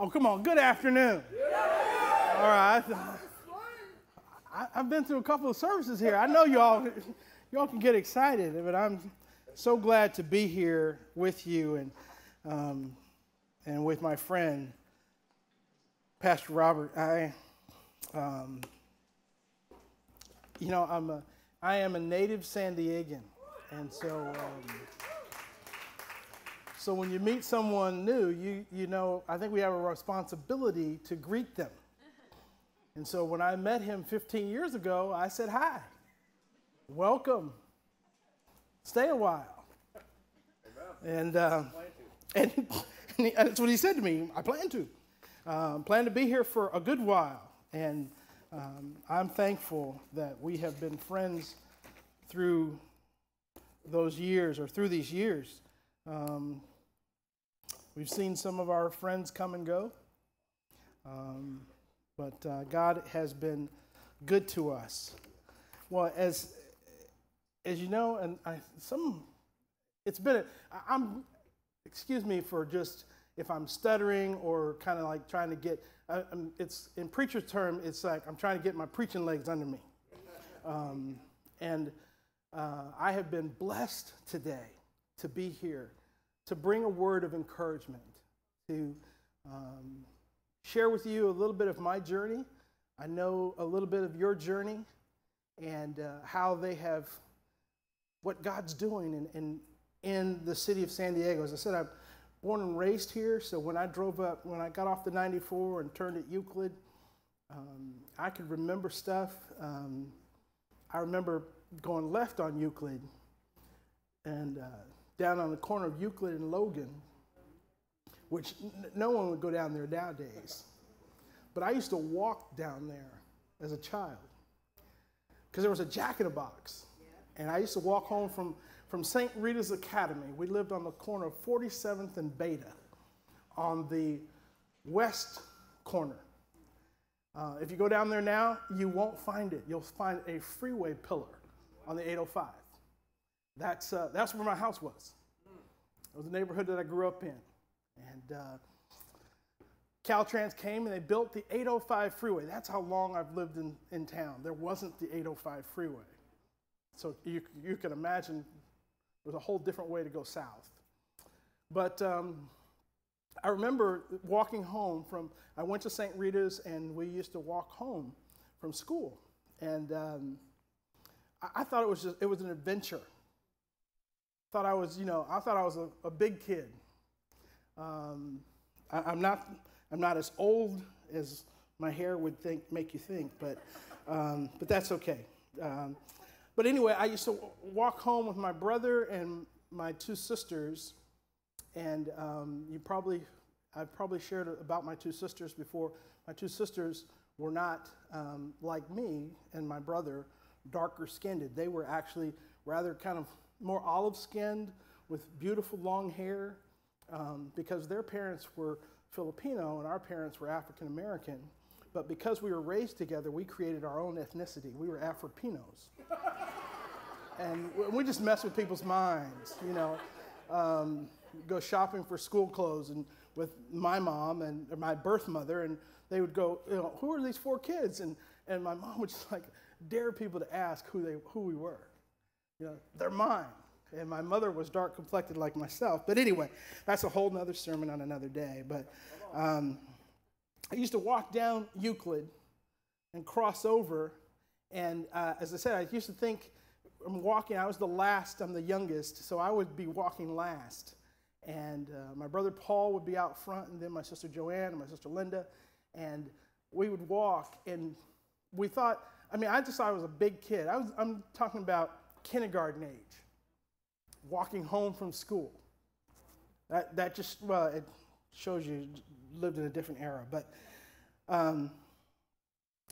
Oh, come on. Good afternoon. All right. I, have been through a couple of services here. I know y'all, y'all can get excited, but I'm so glad to be here with you and, um, and with my friend, Pastor Robert. I, um, you know, I'm a, I am a native San Diegan, and so. Um, so when you meet someone new, you, you know, I think we have a responsibility to greet them. And so when I met him 15 years ago, I said, Hi, welcome, stay a while. And, uh, and, and he, that's what he said to me. I plan to. Um, plan to be here for a good while. And um, I'm thankful that we have been friends through those years or through these years. Um, we've seen some of our friends come and go, um, but uh, God has been good to us. Well, as as you know, and I, some, it's been. A, I'm. Excuse me for just if I'm stuttering or kind of like trying to get. I, it's in preacher's term. It's like I'm trying to get my preaching legs under me, um, and uh, I have been blessed today to be here to bring a word of encouragement, to um, share with you a little bit of my journey. I know a little bit of your journey and uh, how they have, what God's doing in, in, in the city of San Diego. As I said, I'm born and raised here, so when I drove up, when I got off the 94 and turned at Euclid, um, I could remember stuff. Um, I remember going left on Euclid and uh, down on the corner of Euclid and Logan, which no one would go down there nowadays. But I used to walk down there as a child because there was a jack in a box. And I used to walk home from, from St. Rita's Academy. We lived on the corner of 47th and Beta on the west corner. Uh, if you go down there now, you won't find it. You'll find a freeway pillar on the 805. That's, uh, that's where my house was. It was the neighborhood that I grew up in. And uh, Caltrans came and they built the 805 freeway. That's how long I've lived in, in town. There wasn't the 805 freeway. So you, you can imagine there was a whole different way to go south. But um, I remember walking home from, I went to St. Rita's and we used to walk home from school. And um, I, I, thought it was just, it was an adventure thought I was, you know, I thought I was a, a big kid. Um, I, am not, I'm not as old as my hair would think, make you think, but, um, but that's okay. Um, but anyway, I used to walk home with my brother and my two sisters, and um, you probably, I've probably shared about my two sisters before. My two sisters were not um, like me and my brother, darker skinned. They were actually rather kind of more olive skinned with beautiful long hair um, because their parents were Filipino and our parents were African American. But because we were raised together, we created our own ethnicity. We were Afropinos. and we just mess with people's minds, you know. Um, go shopping for school clothes and with my mom and my birth mother, and they would go, you know, who are these four kids? And, and my mom would just like dare people to ask who, they, who we were. You know, they're mine. And my mother was dark complected like myself. But anyway, that's a whole nother sermon on another day. But um, I used to walk down Euclid and cross over. And uh, as I said, I used to think I'm walking, I was the last, I'm the youngest, so I would be walking last. And uh, my brother Paul would be out front, and then my sister Joanne and my sister Linda. And we would walk, and we thought, I mean, I just thought I was a big kid. I was, I'm talking about kindergarten age, walking home from school. That, that just, well, it shows you lived in a different era. But, um,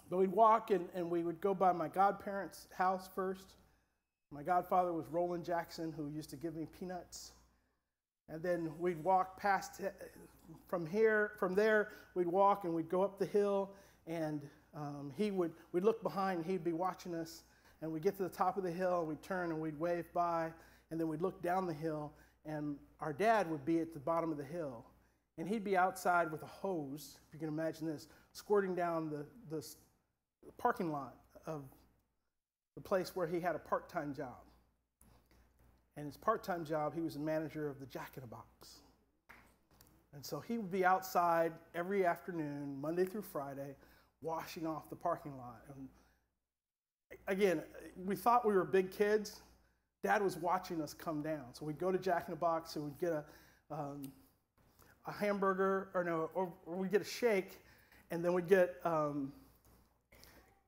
but we'd walk and, and we would go by my godparents' house first. My godfather was Roland Jackson, who used to give me peanuts. And then we'd walk past from here, from there, we'd walk and we'd go up the hill, and um, he would, we'd look behind, he'd be watching us and we'd get to the top of the hill, and we'd turn and we'd wave by, and then we'd look down the hill, and our dad would be at the bottom of the hill. and he'd be outside with a hose, if you can imagine this, squirting down the, the parking lot of the place where he had a part time job. And his part time job, he was the manager of the Jack in the Box. And so he would be outside every afternoon, Monday through Friday, washing off the parking lot. And again, we thought we were big kids. Dad was watching us come down. So we'd go to Jack in the Box and we'd get a, um, a hamburger, or no, or, or, we'd get a shake, and then we'd get um,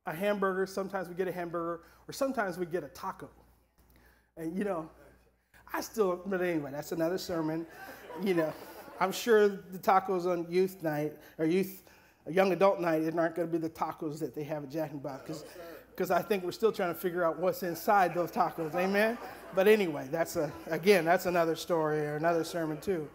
a hamburger. Sometimes we'd get a hamburger, or sometimes we'd get a taco. And you know, I still, but anyway, that's another sermon. You know, I'm sure the tacos on youth night or youth, young adult night, aren't going to be the tacos that they have at Jack and Box because because I think we're still trying to figure out what's inside those tacos. Amen. But anyway, that's a again, that's another story or another sermon too.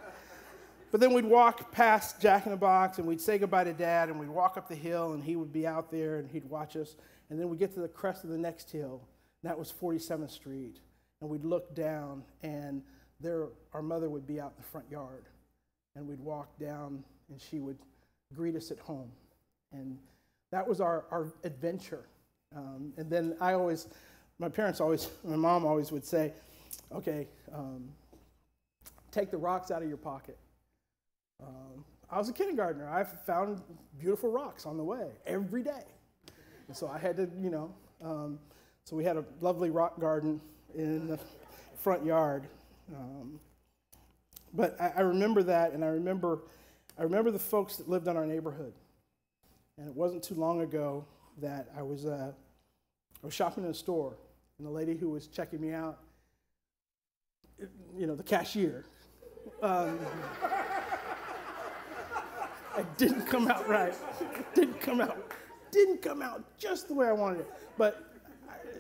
But then we'd walk past Jack in the Box and we'd say goodbye to Dad and we'd walk up the hill and he would be out there and he'd watch us. And then we'd get to the crest of the next hill, and that was 47th Street. And we'd look down and there our mother would be out in the front yard. And we'd walk down and she would greet us at home. And that was our, our adventure. Um, and then I always, my parents always, my mom always would say, okay, um, take the rocks out of your pocket. Um, I was a kindergartner. I found beautiful rocks on the way every day. And so I had to, you know, um, so we had a lovely rock garden in the front yard. Um, but I, I, remember that, and I remember, I remember the folks that lived in our neighborhood. And it wasn't too long ago that I was, uh, I was shopping in a store, and the lady who was checking me out, you know, the cashier, um, it didn't come out right. It didn't come out. Didn't come out just the way I wanted it. But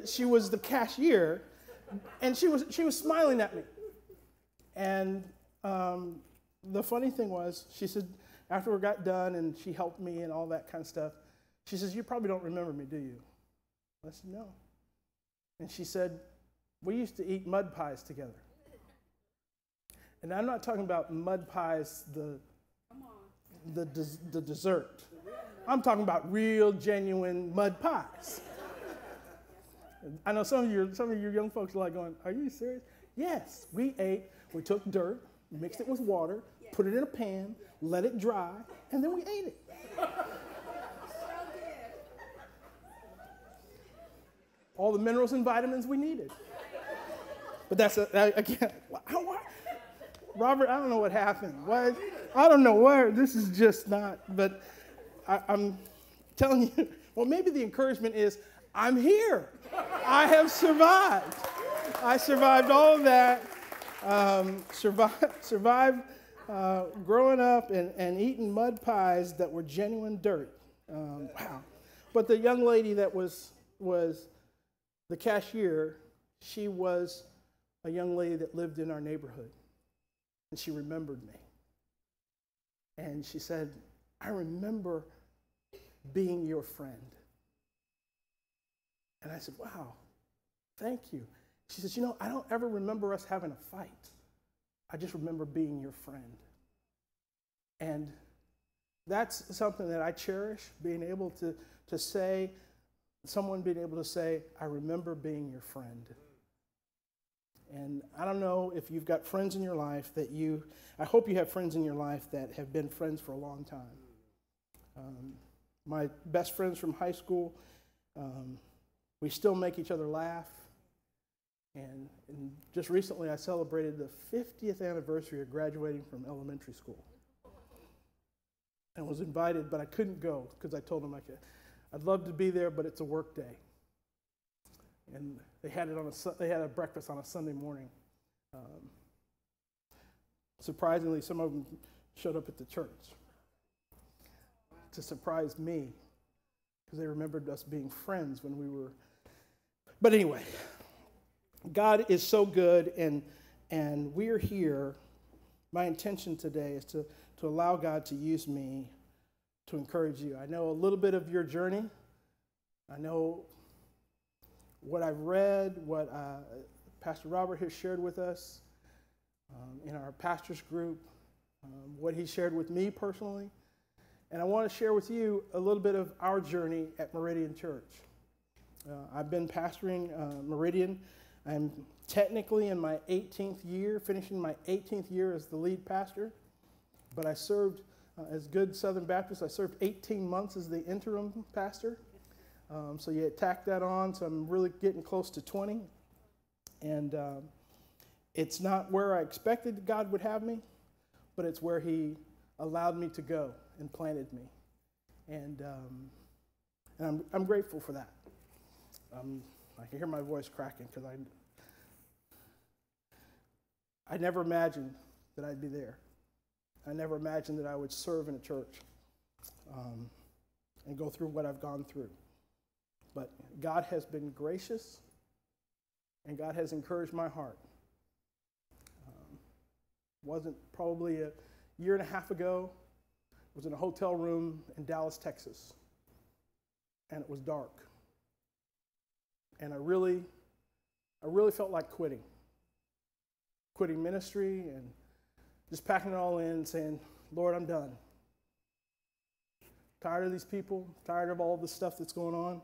she was the cashier, and she was she was smiling at me. And um, the funny thing was, she said after we got done and she helped me and all that kind of stuff, she says, "You probably don't remember me, do you?" I said, "No." And she said, "We used to eat mud pies together." And I'm not talking about mud pies, the the, des- the dessert. I'm talking about real, genuine mud pies. I know some of you, some of you young folks are like going, "Are you serious?" Yes, we ate. We took dirt, mixed it with water, put it in a pan, let it dry, and then we ate it. All the minerals and vitamins we needed. But that's a, that, again. Robert, I don't know what happened. What? I don't know where. This is just not. But I, I'm telling you. Well, maybe the encouragement is I'm here. I have survived. I survived all of that. Um, survived, survived uh, growing up and, and eating mud pies that were genuine dirt. Um, wow. But the young lady that was, was the cashier, she was a young lady that lived in our neighborhood. And she remembered me. And she said, I remember being your friend. And I said, Wow, thank you. She says, You know, I don't ever remember us having a fight. I just remember being your friend. And that's something that I cherish, being able to, to say, someone being able to say, I remember being your friend. And I don't know if you've got friends in your life that you, I hope you have friends in your life that have been friends for a long time. Um, my best friends from high school, um, we still make each other laugh. And, and, just recently, I celebrated the 50th anniversary of graduating from elementary school. And was invited, but I couldn't go because I told them I could. I'd love to be there, but it's a work day and they had it on a they had a breakfast on a Sunday morning. Um, surprisingly, some of them showed up at the church to surprise me because they remembered us being friends when we were. But anyway, God is so good, and and we're here. My intention today is to to allow God to use me to encourage you. I know a little bit of your journey. I know what I've read, what uh, Pastor Robert has shared with us um, in our pastors group, um, what he shared with me personally. And I want to share with you a little bit of our journey at Meridian Church. Uh, I've been pastoring uh, Meridian. I'm technically in my 18th year, finishing my 18th year as the lead pastor, but I served uh, as Good Southern Baptist. I served 18 months as the interim pastor. Um, so you tack that on, so I'm really getting close to 20. And um, it's not where I expected God would have me, but it's where He allowed me to go and planted me. And, um, and I'm, I'm grateful for that. Um, I can hear my voice cracking because I, I never imagined that I'd be there. I never imagined that I would serve in a church um, and go through what I've gone through. But God has been gracious and God has encouraged my heart. Um, wasn't probably a year and a half ago, was in a hotel room in Dallas, Texas, and it was dark. And I really, I really felt like quitting. Quitting ministry and just packing it all in and saying, Lord, I'm done. Tired of these people, tired of all the stuff that's going on.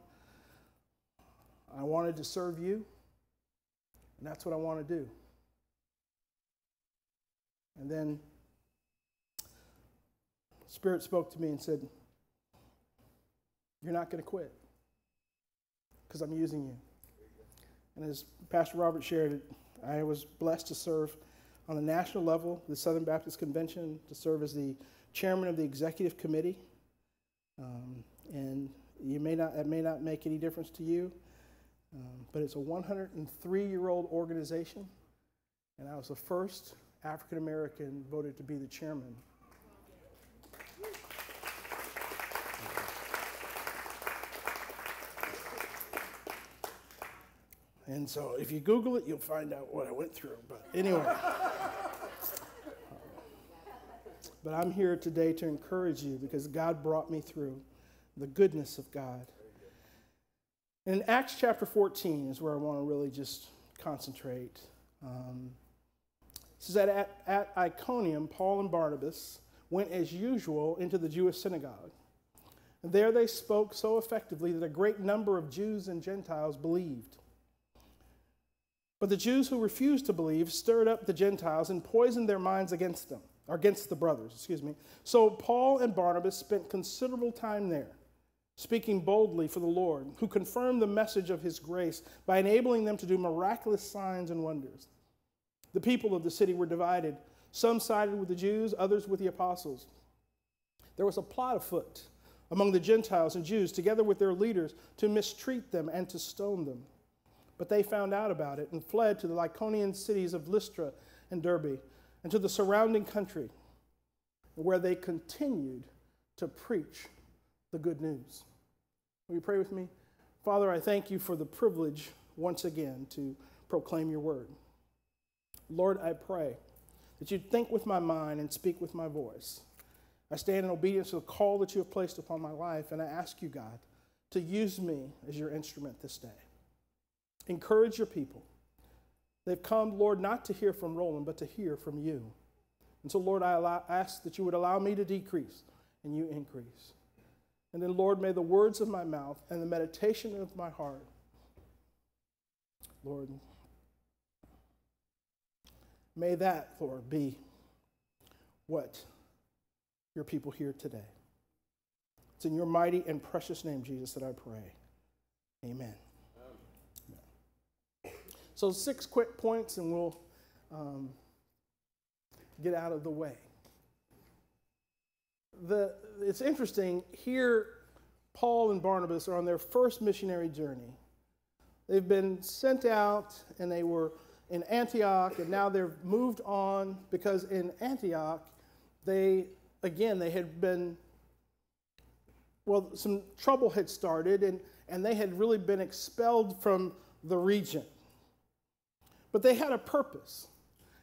I wanted to serve you, and that's what I want to do. And then Spirit spoke to me and said, You're not going to quit because I'm using you. And as Pastor Robert shared, I was blessed to serve on the national level, the Southern Baptist Convention, to serve as the chairman of the executive committee. Um, and you may not, it may not make any difference to you, um, but it's a 103 year old organization, and I was the first African American voted to be the chairman. And so if you Google it, you'll find out what I went through. But anyway. but I'm here today to encourage you because God brought me through the goodness of God. And in Acts chapter 14 is where I want to really just concentrate. Um, it says that at, at Iconium, Paul and Barnabas went as usual into the Jewish synagogue. And there they spoke so effectively that a great number of Jews and Gentiles believed. But the Jews who refused to believe stirred up the Gentiles and poisoned their minds against them, or against the brothers, excuse me. So Paul and Barnabas spent considerable time there speaking boldly for the Lord, who confirmed the message of his grace by enabling them to do miraculous signs and wonders. The people of the city were divided. Some sided with the Jews, others with the apostles. There was a plot afoot among the Gentiles and Jews, together with their leaders, to mistreat them and to stone them. But they found out about it and fled to the Lycaonian cities of Lystra and Derbe and to the surrounding country, where they continued to preach the good news. Will you pray with me? Father, I thank you for the privilege once again to proclaim your word. Lord, I pray that you'd think with my mind and speak with my voice. I stand in obedience to the call that you have placed upon my life, and I ask you, God, to use me as your instrument this day. Encourage your people. They've come, Lord, not to hear from Roland, but to hear from you. And so, Lord, I allow, ask that you would allow me to decrease and you increase. And then, Lord, may the words of my mouth and the meditation of my heart, Lord, may that, Lord, be what your people hear today. It's in your mighty and precious name, Jesus, that I pray. Amen. So, six quick points, and we'll um, get out of the way the, it's interesting here, Paul and Barnabas are on their first missionary journey. They've been sent out and they were in Antioch, and now they've moved on because in Antioch, they, again, they had been, well, some trouble had started and, and they had really been expelled from the region. But they had a purpose.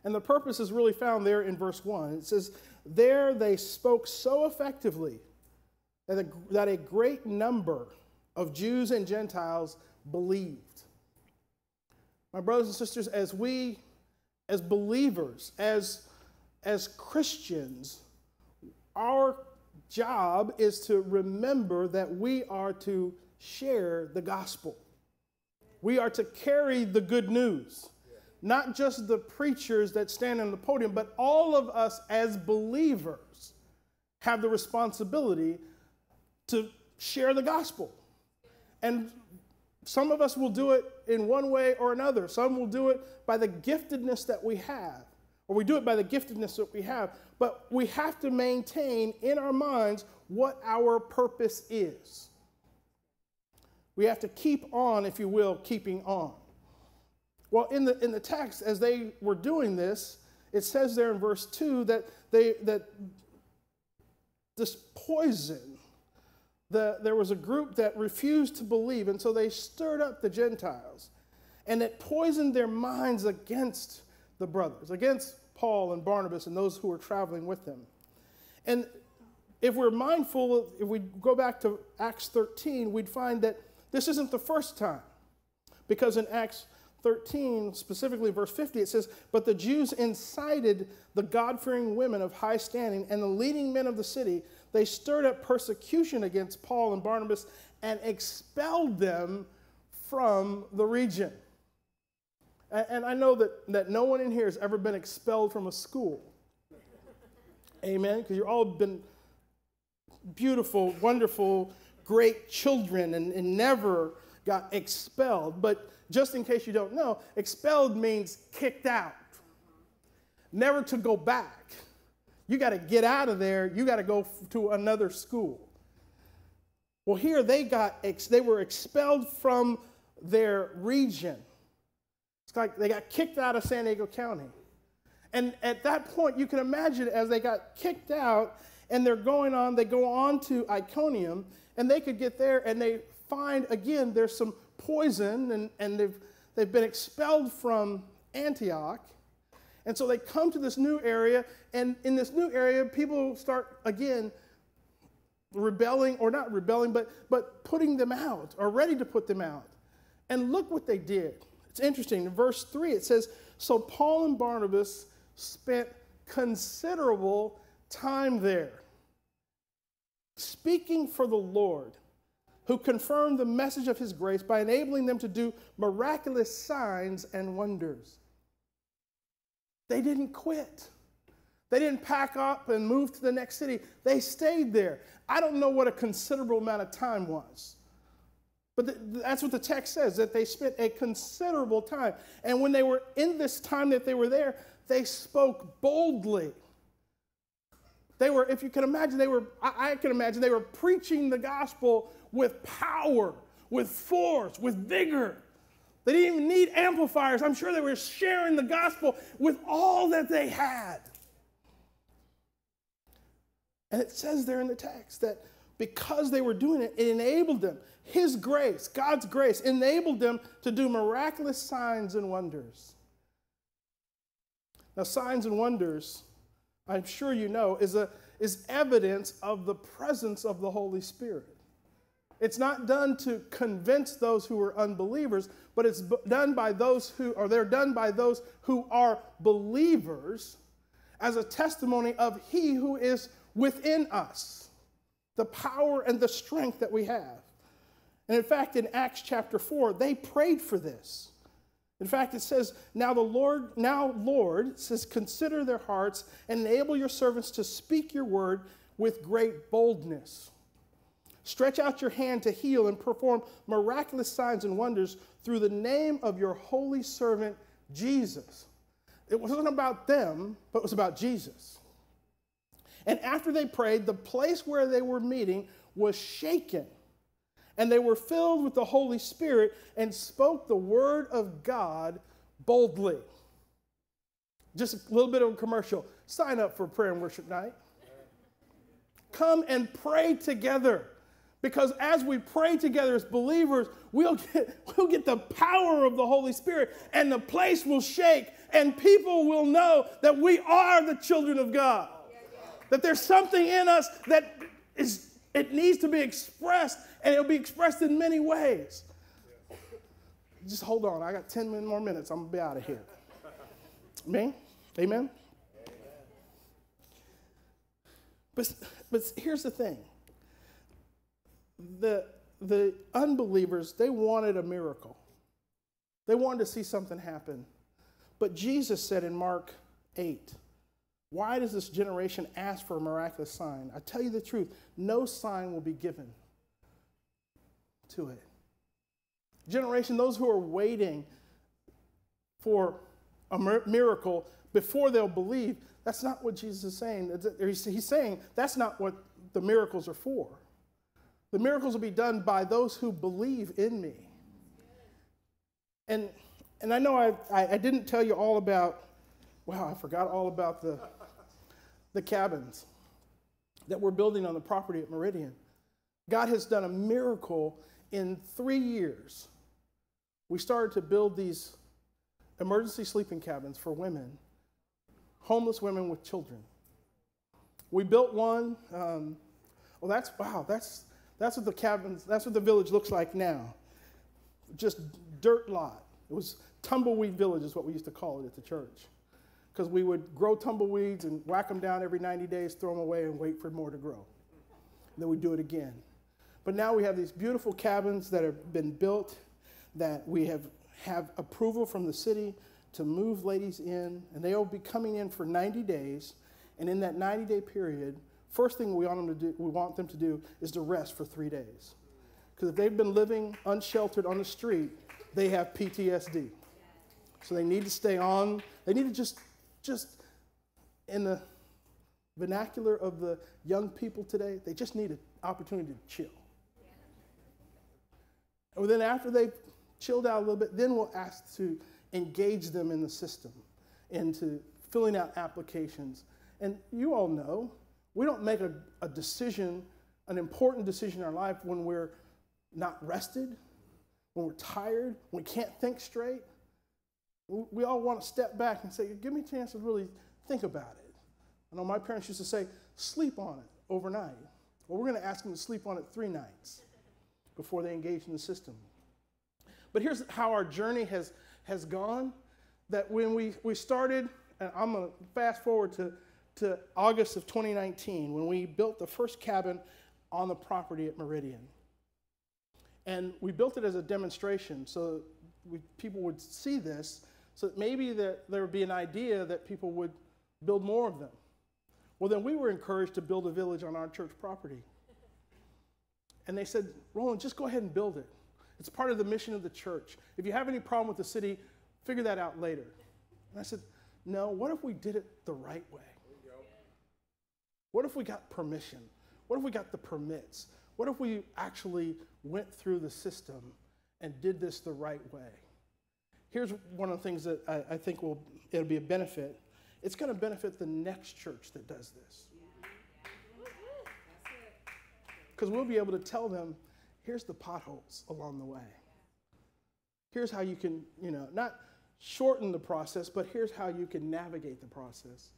And the purpose is really found there in verse 1. It says, there they spoke so effectively that a, that a great number of Jews and Gentiles believed. My brothers and sisters, as we, as believers, as, as Christians, our job is to remember that we are to share the gospel. We are to carry the good news. Not just the preachers that stand on the podium, but all of us as believers have the responsibility to share the gospel. And some of us will do it in one way or another. Some will do it by the giftedness that we have, or we do it by the giftedness that we have. But we have to maintain in our minds what our purpose is. We have to keep on, if you will, keeping on. Well, in the, in the text, as they were doing this, it says there in verse 2 that, they, that this poison, the, there was a group that refused to believe, and so they stirred up the Gentiles. And it poisoned their minds against the brothers, against Paul and Barnabas and those who were traveling with them. And if we're mindful, if we go back to Acts 13, we'd find that this isn't the first time. Because in Acts 13, specifically verse 50, it says, But the Jews incited the God fearing women of high standing and the leading men of the city. They stirred up persecution against Paul and Barnabas and expelled them from the region. And I know that, that no one in here has ever been expelled from a school. Amen? Because you've all been beautiful, wonderful, great children and, and never got expelled. But just in case you don't know, expelled means kicked out, never to go back. You got to get out of there. You got to go to another school. Well, here they got they were expelled from their region. It's like they got kicked out of San Diego County. And at that point, you can imagine as they got kicked out and they're going on, they go on to Iconium, and they could get there and they find again there's some poison and, and they've, they've been expelled from Antioch. And so they come to this new area, and in this new area, people start again rebelling, or not rebelling, but, but putting them out, or ready to put them out. And look what they did. It's interesting. In verse 3, it says So Paul and Barnabas spent considerable time there, speaking for the Lord who confirmed the message of his grace by enabling them to do miraculous signs and wonders. They didn't quit. They didn't pack up and move to the next city. They stayed there. I don't know what a considerable amount of time was. But the, that's what the text says that they spent a considerable time. And when they were in this time that they were there, they spoke boldly. They were, if you can imagine, they were, I, I can imagine, they were preaching the gospel with power, with force, with vigor. They didn't even need amplifiers. I'm sure they were sharing the gospel with all that they had. And it says there in the text that because they were doing it, it enabled them. His grace, God's grace, enabled them to do miraculous signs and wonders. Now, signs and wonders, I'm sure you know, is, a, is evidence of the presence of the Holy Spirit. It's not done to convince those who are unbelievers, but it's done by those who, or they're done by those who are believers as a testimony of He who is within us, the power and the strength that we have. And in fact, in Acts chapter 4, they prayed for this. In fact, it says, Now the Lord, now Lord, says, consider their hearts and enable your servants to speak your word with great boldness. Stretch out your hand to heal and perform miraculous signs and wonders through the name of your holy servant Jesus. It wasn't about them, but it was about Jesus. And after they prayed, the place where they were meeting was shaken. And they were filled with the Holy Spirit and spoke the word of God boldly. Just a little bit of a commercial. Sign up for prayer and worship night. Come and pray together. Because as we pray together as believers, we'll get, we'll get the power of the Holy Spirit and the place will shake and people will know that we are the children of God. That there's something in us that is it needs to be expressed and it'll be expressed in many ways. Just hold on. I got 10 more minutes. I'm going to be out of here. Me? Amen? But, but here's the thing the, the unbelievers, they wanted a miracle, they wanted to see something happen. But Jesus said in Mark 8, Why does this generation ask for a miraculous sign? I tell you the truth, no sign will be given to it. Generation, those who are waiting for a miracle before they'll believe, that's not what Jesus is saying. He's saying that's not what the miracles are for. The miracles will be done by those who believe in me. And, and I know I, I, I didn't tell you all about, wow, I forgot all about the, the cabins that we're building on the property at Meridian. God has done a miracle in three years. We started to build these emergency sleeping cabins for women homeless women with children. We built one. Um, well, that's wow. That's that's what the cabins. That's what the village looks like now. Just dirt lot. It was tumbleweed village is what we used to call it at the church, because we would grow tumbleweeds and whack them down every 90 days, throw them away, and wait for more to grow. And then we'd do it again. But now we have these beautiful cabins that have been built, that we have have approval from the city to move ladies in, and they will be coming in for 90 days. And in that 90 day period, first thing we want them to do, we want them to do is to rest for three days. Because if they've been living unsheltered on the street, they have PTSD. So they need to stay on, they need to just, just in the vernacular of the young people today, they just need an opportunity to chill. And then after they've chilled out a little bit, then we'll ask to engage them in the system, into filling out applications. And you all know, we don't make a, a decision, an important decision in our life when we're not rested, when we're tired, when we can't think straight. We all want to step back and say, give me a chance to really think about it. I know my parents used to say, sleep on it overnight. Well, we're going to ask them to sleep on it three nights before they engage in the system. But here's how our journey has has gone that when we, we started, and I'm going to fast forward to, to August of 2019 when we built the first cabin on the property at Meridian. And we built it as a demonstration so we, people would see this, so that maybe that there would be an idea that people would build more of them. Well, then we were encouraged to build a village on our church property. And they said, Roland, just go ahead and build it. It's part of the mission of the church. If you have any problem with the city, figure that out later. And I said, no, what if we did it the right way? What if we got permission? What if we got the permits? What if we actually went through the system and did this the right way? Here's one of the things that I, I think will it'll be a benefit. It's going to benefit the next church that does this. Because we'll be able to tell them, here's the potholes along the way. Here's how you can, you know, not shorten the process, but here's how you can navigate the process.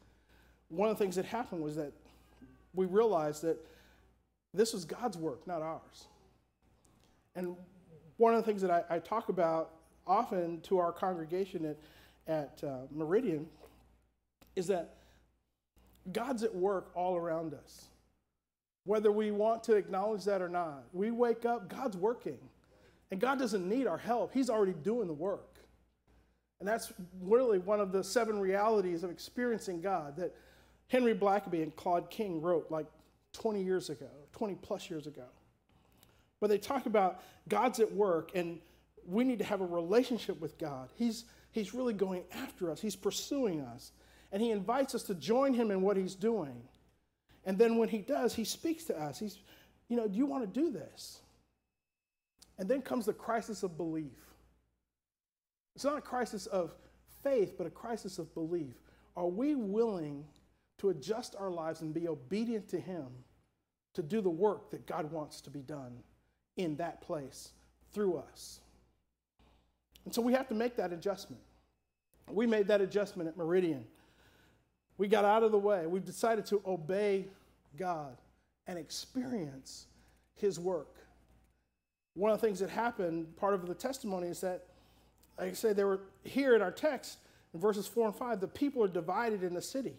One of the things that happened was that we realized that this was God's work, not ours. And one of the things that I, I talk about often to our congregation at, at uh, Meridian is that God's at work all around us whether we want to acknowledge that or not. We wake up, God's working. And God doesn't need our help, He's already doing the work. And that's really one of the seven realities of experiencing God that Henry Blackaby and Claude King wrote like 20 years ago, 20 plus years ago. But they talk about God's at work and we need to have a relationship with God. He's, he's really going after us, He's pursuing us. And He invites us to join Him in what He's doing. And then when he does, he speaks to us. He's, you know, do you want to do this? And then comes the crisis of belief. It's not a crisis of faith, but a crisis of belief. Are we willing to adjust our lives and be obedient to him to do the work that God wants to be done in that place through us? And so we have to make that adjustment. We made that adjustment at Meridian. We got out of the way. We've decided to obey God and experience His work. One of the things that happened, part of the testimony, is that, like I said, they were here in our text, in verses 4 and 5, the people are divided in the city.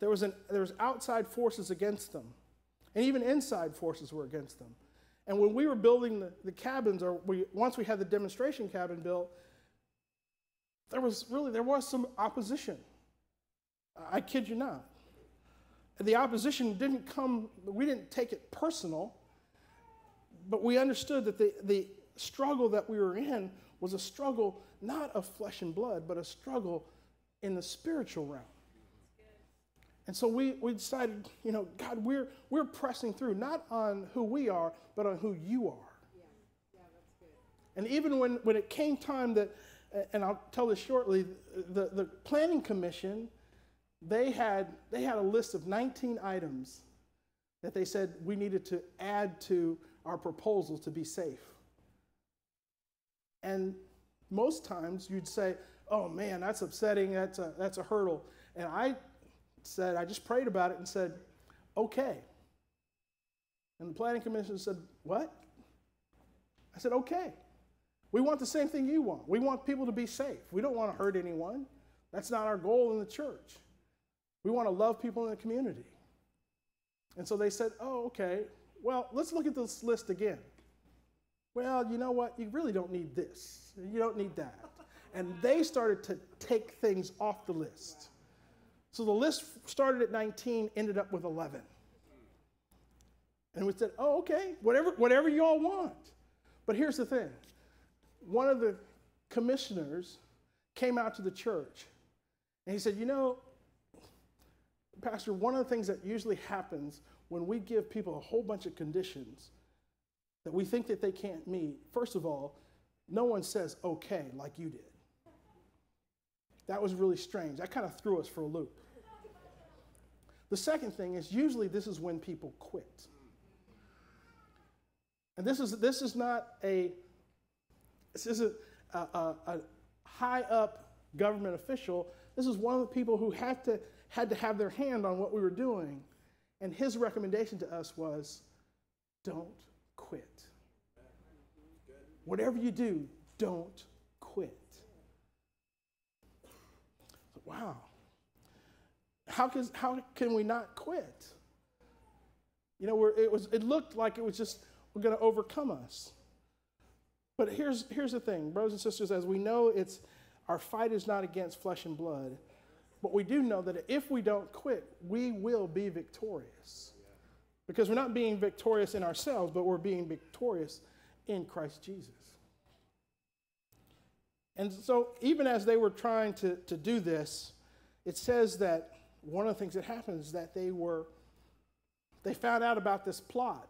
There was, an, there was outside forces against them. And even inside forces were against them. And when we were building the, the cabins, or we, once we had the demonstration cabin built, there was really, there was some opposition. I kid you not. The opposition didn't come, we didn't take it personal, but we understood that the, the struggle that we were in was a struggle not of flesh and blood, but a struggle in the spiritual realm. And so we, we decided, you know, God, we're, we're pressing through, not on who we are, but on who you are. Yeah. Yeah, that's good. And even when, when it came time that, and I'll tell this shortly, the, the planning commission, they had, they had a list of 19 items that they said we needed to add to our proposal to be safe. And most times you'd say, oh man, that's upsetting, that's a, that's a hurdle. And I said, I just prayed about it and said, okay. And the planning commission said, what? I said, okay. We want the same thing you want. We want people to be safe. We don't want to hurt anyone. That's not our goal in the church. We want to love people in the community. And so they said, oh, okay. Well, let's look at this list again. Well, you know what? You really don't need this. You don't need that. And they started to take things off the list. So the list started at 19, ended up with 11. And we said, oh, okay, whatever, whatever you all want. But here's the thing one of the commissioners came out to the church and he said, you know, Pastor, one of the things that usually happens when we give people a whole bunch of conditions that we think that they can't meet, first of all, no one says okay like you did. That was really strange. That kind of threw us for a loop. The second thing is usually this is when people quit. And this is, this is not a, this isn't a, a, a high up government official. This is one of the people who had to, had to have their hand on what we were doing. And his recommendation to us was don't quit. Whatever you do, don't quit. Wow. How can, how can we not quit? You know, it, was, it looked like it was just going to overcome us. But here's, here's the thing, brothers and sisters, as we know, it's, our fight is not against flesh and blood, but we do know that if we don't quit, we will be victorious. Because we're not being victorious in ourselves, but we're being victorious in Christ Jesus. And so, even as they were trying to, to do this, it says that one of the things that happened is that they were, they found out about this plot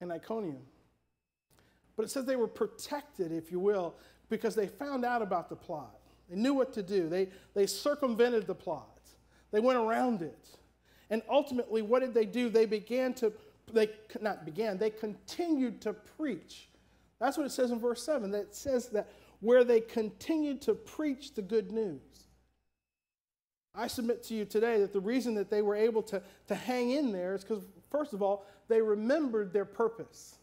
in Iconium. But it says they were protected, if you will, because they found out about the plot. They knew what to do. They, they circumvented the plot. They went around it. And ultimately, what did they do? They began to, they not began, they continued to preach. That's what it says in verse 7. That says that where they continued to preach the good news. I submit to you today that the reason that they were able to, to hang in there is because, first of all, they remembered their purpose.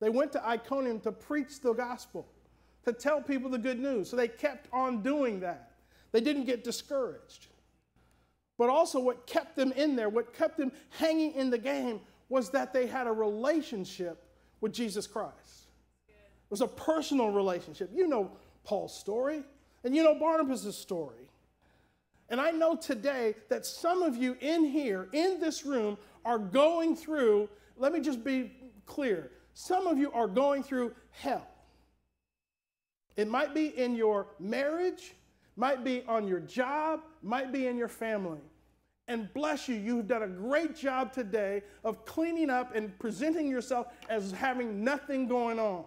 They went to Iconium to preach the gospel, to tell people the good news. So they kept on doing that. They didn't get discouraged. But also, what kept them in there, what kept them hanging in the game, was that they had a relationship with Jesus Christ. It was a personal relationship. You know Paul's story, and you know Barnabas' story. And I know today that some of you in here, in this room, are going through, let me just be clear, some of you are going through hell. It might be in your marriage, might be on your job, might be in your family. And bless you, you've done a great job today of cleaning up and presenting yourself as having nothing going on.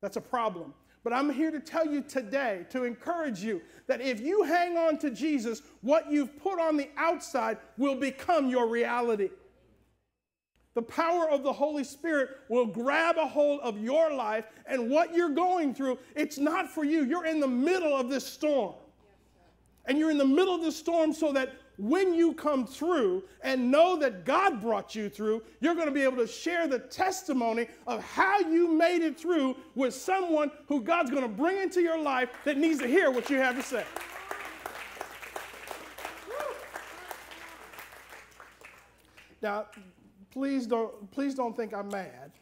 That's a problem. But I'm here to tell you today, to encourage you, that if you hang on to Jesus, what you've put on the outside will become your reality. The power of the Holy Spirit will grab a hold of your life, and what you're going through, it's not for you. You're in the middle of this storm. And you're in the middle of this storm so that when you come through and know that God brought you through, you're going to be able to share the testimony of how you made it through with someone who God's going to bring into your life that needs to hear what you have to say. Now, please don't please don't think I'm mad.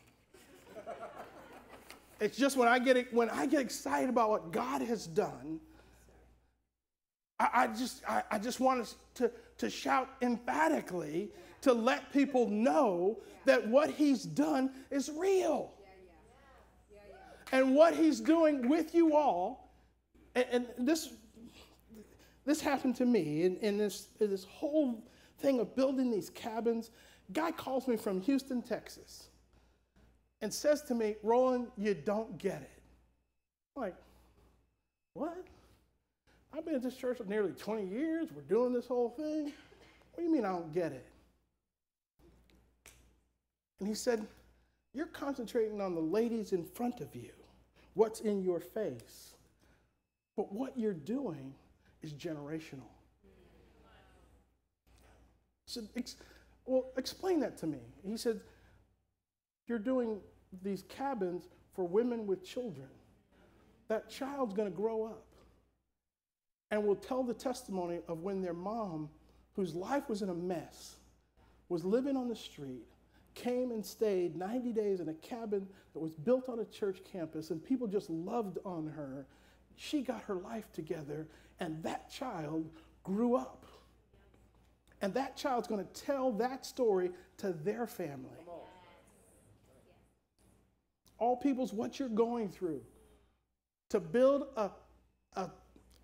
It's just when I get when I get excited about what God has done I, I just I, I, just want us to, to shout emphatically to let people know that what He's done is real. And what He's doing with you all, and, and this this happened to me in, in this in this whole thing of building these cabins. Guy calls me from Houston, Texas and says to me, Roland, you don't get it. I'm like, what? I've been at this church for nearly 20 years. We're doing this whole thing. What do you mean I don't get it? And he said, You're concentrating on the ladies in front of you, what's in your face. But what you're doing is generational. So, ex- well, explain that to me. He said, You're doing these cabins for women with children. That child's going to grow up and will tell the testimony of when their mom, whose life was in a mess, was living on the street, came and stayed 90 days in a cabin that was built on a church campus, and people just loved on her. She got her life together, and that child grew up. And that child's going to tell that story to their family all peoples what you're going through, to build a, a,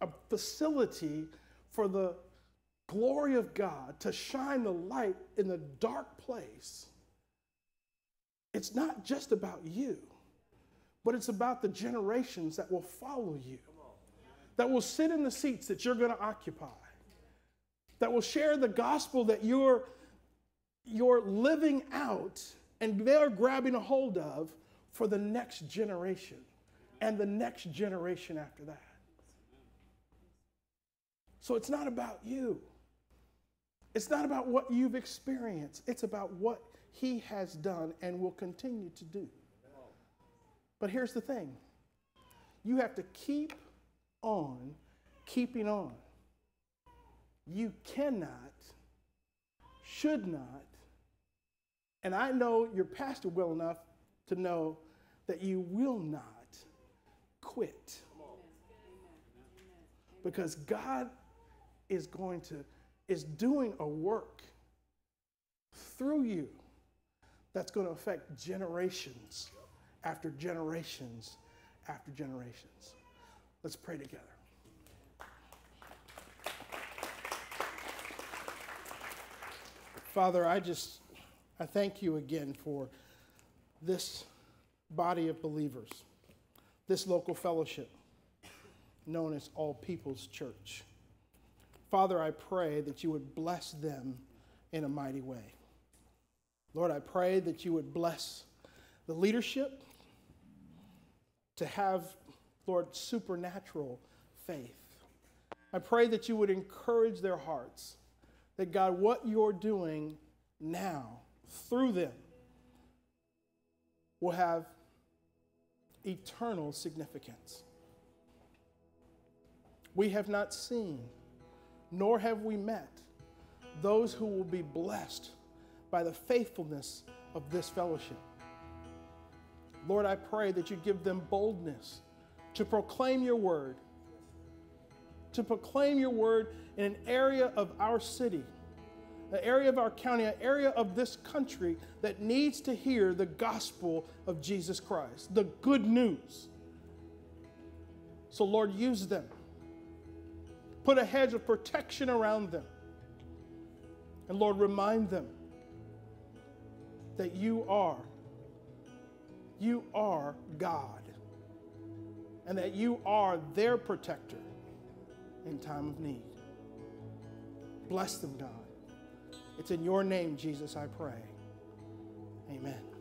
a facility for the glory of God, to shine the light in the dark place. It's not just about you, but it's about the generations that will follow you, that will sit in the seats that you're going to occupy, that will share the gospel that you're, you're living out and they're grabbing a hold of for the next generation and the next generation after that. So it's not about you. It's not about what you've experienced. It's about what he has done and will continue to do. But here's the thing you have to keep on keeping on. You cannot, should not, and I know your pastor well enough to know that you will not quit. Because God is going to, is doing a work through you that's going to affect generations after generations after generations. Let's pray together. Father, I just I thank you again for this body of believers, this local fellowship known as All People's Church. Father, I pray that you would bless them in a mighty way. Lord, I pray that you would bless the leadership to have, Lord, supernatural faith. I pray that you would encourage their hearts that, God, what you're doing now through them will have eternal significance. We have not seen, nor have we met, those who will be blessed by the faithfulness of this fellowship. Lord, I pray that you give them boldness to proclaim your word, to proclaim your word in an area of our city an area of our county, an area of this country that needs to hear the gospel of Jesus Christ, the good news. So, Lord, use them. Put a hedge of protection around them. And, Lord, remind them that you are, you are God, and that you are their protector in time of need. Bless them, God. It's in your name, Jesus, I pray. Amen.